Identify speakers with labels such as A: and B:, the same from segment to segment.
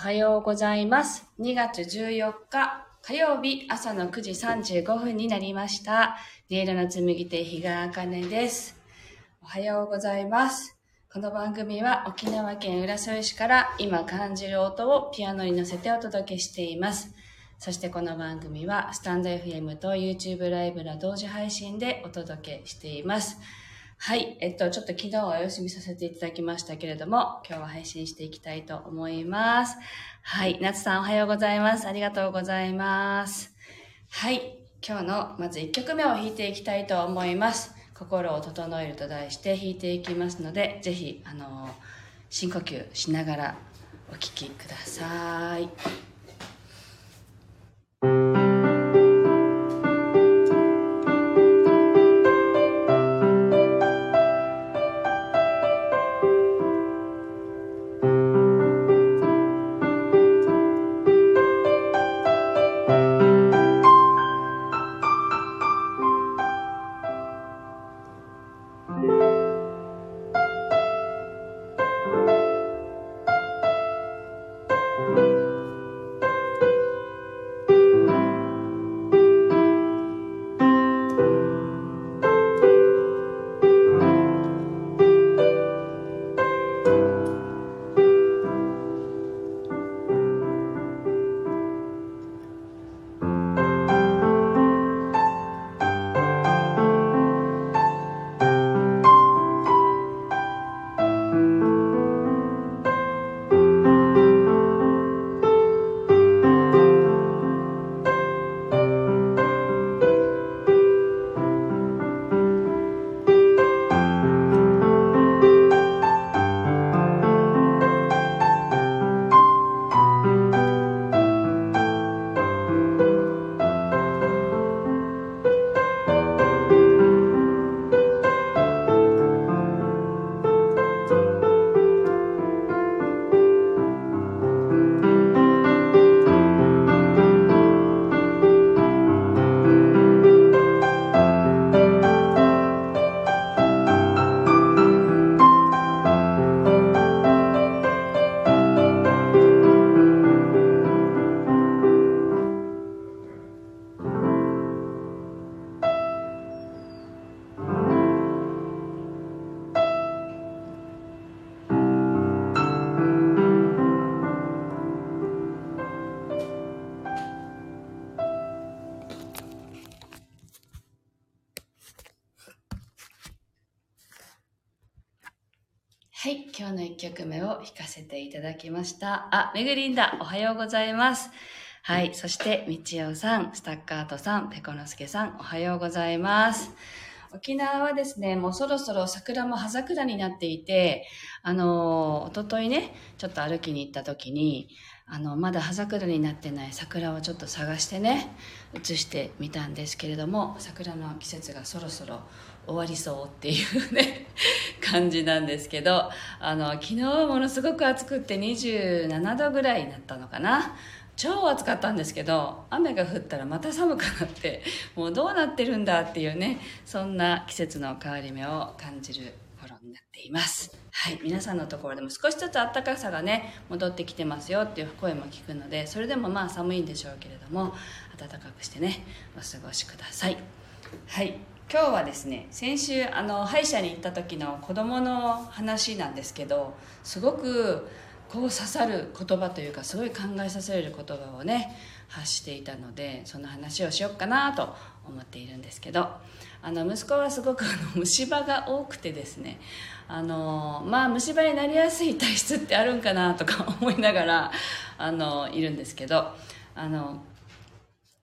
A: はようございます。2月14日火曜日朝の9時35分になりました。音色の紡手日川茜です。おはようございます。この番組は沖縄県浦添市から今感じる音をピアノに乗せてお届けしています。そしてこの番組はスタンド FM と YouTube ライブの同時配信でお届けしています。はい。えっと、ちょっと昨日はお休みさせていただきましたけれども、今日は配信していきたいと思います。はい。夏さんおはようございます。ありがとうございます。はい。今日のまず1曲目を弾いていきたいと思います。心を整えると題して弾いていきますので、ぜひ、あの、深呼吸しながらお聴きください。曲目を弾かせていただきました。あ、めぐりんだ。おはようございます。はい。そして、みちおさん、スタッカートさん、ペコのすけさん、おはようございます。沖縄はですね、もうそろそろ桜も葉桜になっていて、あの、おとといね、ちょっと歩きに行った時に、あの、まだ葉桜になってない桜をちょっと探してね、写してみたんですけれども、桜の季節がそろそろ終わりそうっていうね、感じなんですけど、あの、昨日はものすごく暑くって27度ぐらいになったのかな。超暑かったんですけど、雨が降ったらまた寒くなって、もうどうなってるんだっていうね、そんな季節の変わり目を感じる頃になっています。はい、皆さんのところでも少しずつ暖かさがね、戻ってきてますよっていう声も聞くので、それでもまあ寒いんでしょうけれども、暖かくしてね、お過ごしください。はい、今日はですね先週あの歯医者に行った時の子供の話なんですけどすごくこう刺さる言葉というかすごい考えさせられる言葉をね発していたのでその話をしようかなと思っているんですけどあの息子はすごくあの虫歯が多くてですねあのまあ虫歯になりやすい体質ってあるんかなとか思いながらあのいるんですけどあの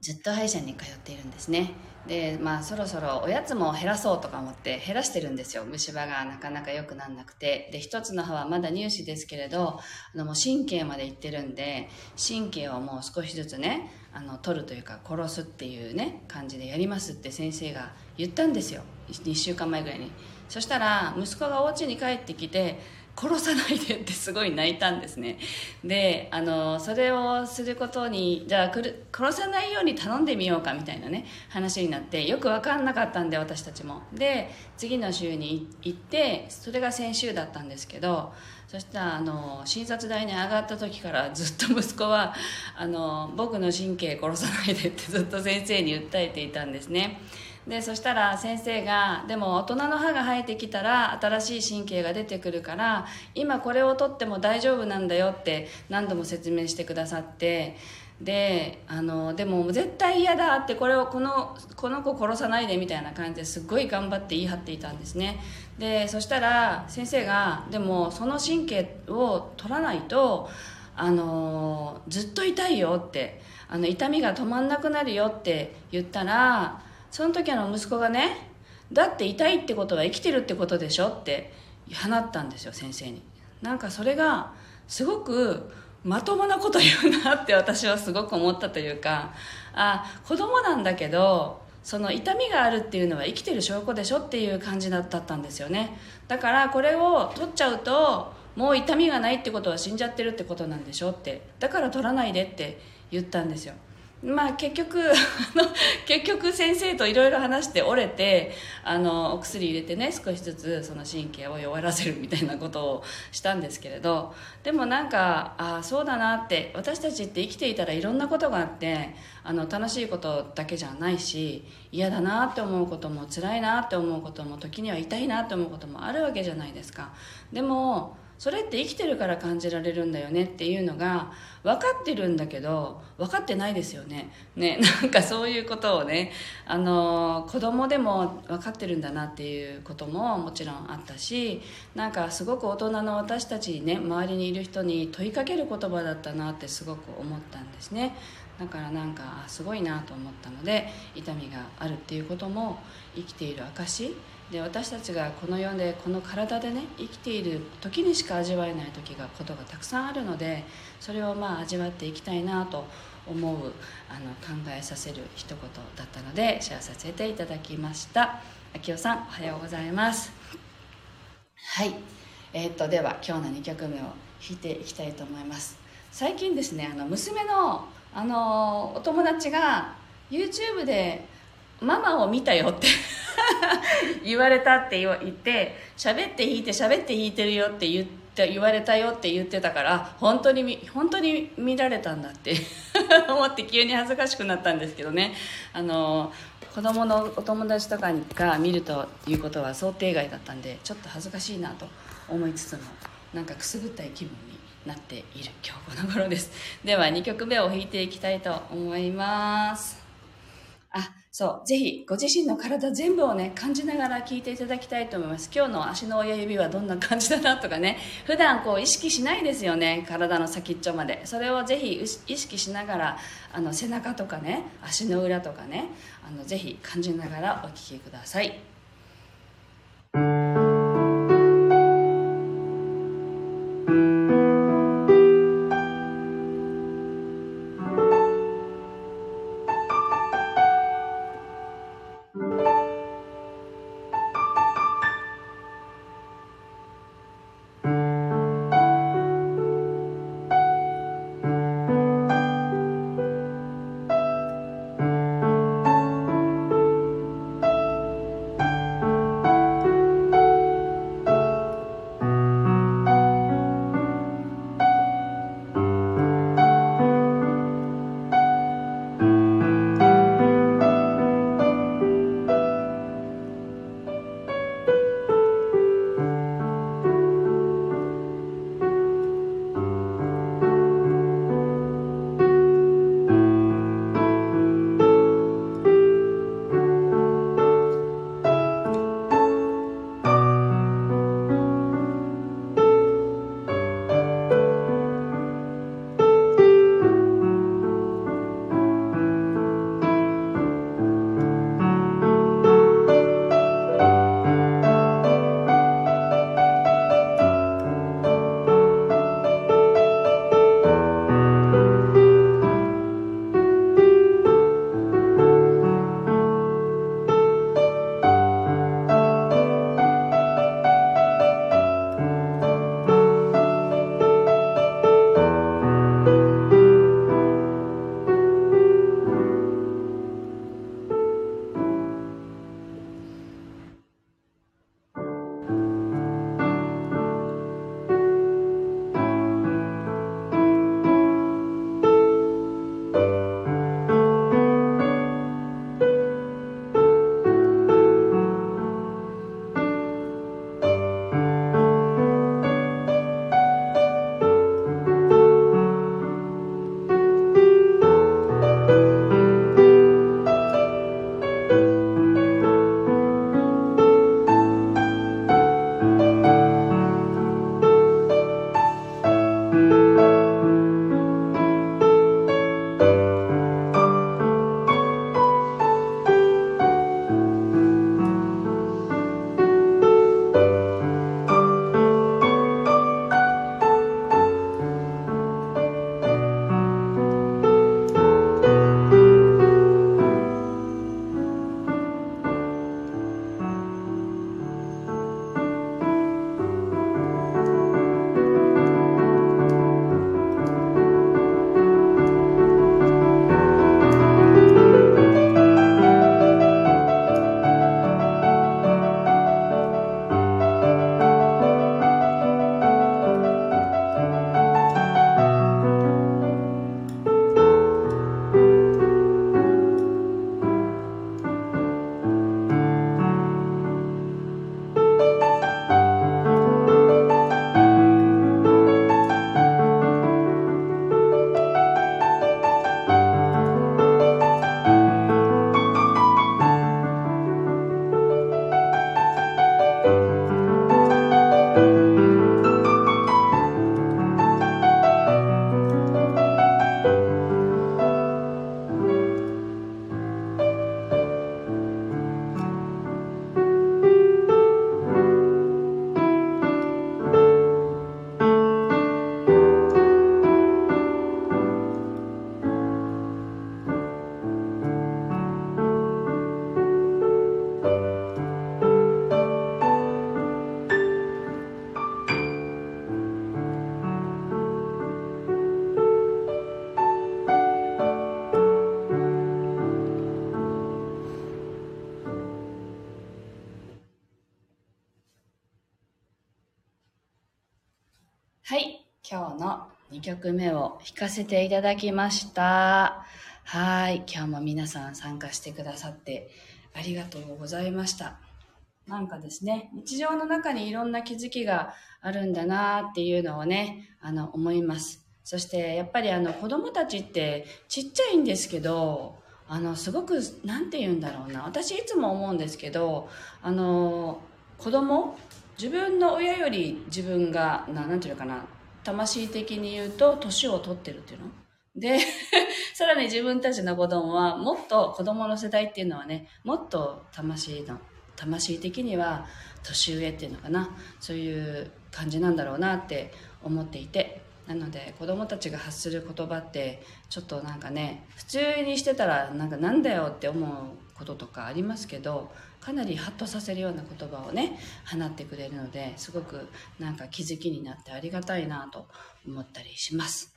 A: ずっと歯医者に通っているんですね。でまあそろそろおやつも減らそうとか思って減らしてるんですよ。虫歯がなかなか良くなんなくて。で一つの歯はまだ乳歯ですけれどあのもう神経までいってるんで神経をもう少しずつねあの取るというか殺すっていうね感じでやりますって先生が言ったんですよ。2週間前ぐらいに。そしたら息子がお家に帰ってきて殺さないでってすごい泣いたんですね。であのそれをすることにじゃあ殺さないように頼んでみようかみたいなね話になってよく分かんなかったんで私たちも。で次の週に行ってそれが先週だったんですけどそしたらあの診察台に上がった時からずっと息子はあの僕の神経殺さないでってずっと先生に訴えていたんですね。でそしたら先生がでも大人の歯が生えてきたら新しい神経が出てくるから今これを取っても大丈夫なんだよって何度も説明してくださって。であのでも絶対嫌だってこれをこのこの子殺さないでみたいな感じですごい頑張って言い張っていたんですね。でそしたら先生がでもその神経を取らないとあのずっと痛いよってあの痛みが止まんなくなるよって言ったらその時の息子がねだって痛いってことは生きてるってことでしょ？って放ったんですよ先生に。なんかそれがすごくまともなこと言うなって 私はすごく思ったというかあ子供なんだけどその痛みがあるっていうのは生きてる証拠でしょっていう感じだったんですよね。だからこれを取っちゃうともう痛みがないってことは死んじゃってるってことなんでしょって。だから取らないでって言ったんですよ。まあ結局 結局先生といろいろ話して折れてあのお薬入れてね少しずつその神経を弱らせるみたいなことをしたんですけれどでもなんかああそうだなって私たちって生きていたらいろんなことがあってあの楽しいことだけじゃないし嫌だなって思うことも辛いなって思うことも時には痛いなって思うこともあるわけじゃないですか。でもそれって生きてるから感じられるんだよねっていうのが分かってるんだけど分かってないですよね。ね なんかそういうことをねあの子供でも分かってるんだなっていうことももちろんあったしなんかすごく大人の私たちにね周りにいる人に問いかける言葉だったなってすごく思ったんですね。だからなんかすごいなと思ったので痛みがあるっていうことも生きている証で私たちがこの世でこの体でね生きている時にしか味わえない時がことがたくさんあるのでそれをまあ味わっていきたいなと思うあの考えさせる一言だったのでシェアさせていただきました。秋代さんおはようございます。はい。えー、っとでは今日の2曲目を弾いていきたいと思います。最近ですねあの娘のあのお友達が YouTube でママを見たよって言われたって言って喋って弾いて喋って弾いてるよって言って言われたよって言ってたから本当に本当に見られたんだって 思って急に恥ずかしくなったんですけどね。あの子供のお友達とかが見るということは想定外だったんでちょっと恥ずかしいなと思いつつもなんかくすぐったい気分になっている今日この頃です。では2曲目を弾いていきたいと思います。そう、ぜひご自身の体全部をね、感じながら聞いていただきたいと思います。今日の足の親指はどんな感じだなとかね、普段こう意識しないですよね、体の先っちょまで。それをぜひ意識しながら、あの背中とかね、足の裏とかね、あのぜひ感じながらお聞きください。今日の2曲目を弾かせていただきました。はい。今日も皆さん参加してくださってありがとうございました。なんかですね、日常の中にいろんな気づきがあるんだなっていうのをね、あの、思います。そして、やっぱりあの、子供たちってちっちゃいんですけど、あの、すごく、なんて言うんだろうな。私いつも思うんですけど、あの、子供自分の親より自分が、ななんていうのかな、魂的に言うと、年を取ってるっていうの？で、さらに自分たちの子供は、もっと子供の世代っていうのはね、もっと魂の、魂的には年上っていうのかな、そういう感じなんだろうなって思っていて、なので子供たちが発する言葉ってちょっとなんかね普通にしてたらなんかなんだよって思うこととかありますけどかなりハッとさせるような言葉をね放ってくれるのですごくなんか気づきになってありがたいなと思ったりします。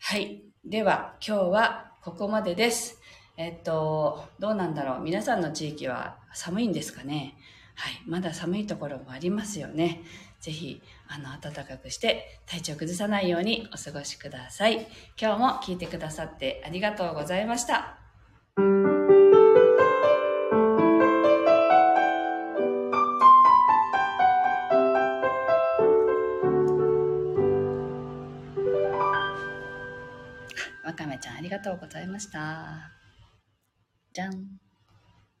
A: はい。では今日はここまでです。えっとどうなんだろう。皆さんの地域は寒いんですかね？はい。まだ寒いところもありますよね。ぜひ、あの、暖かくして体調崩さないようにお過ごしください。今日も聞いてくださってありがとうございました。がとうございました。じゃん。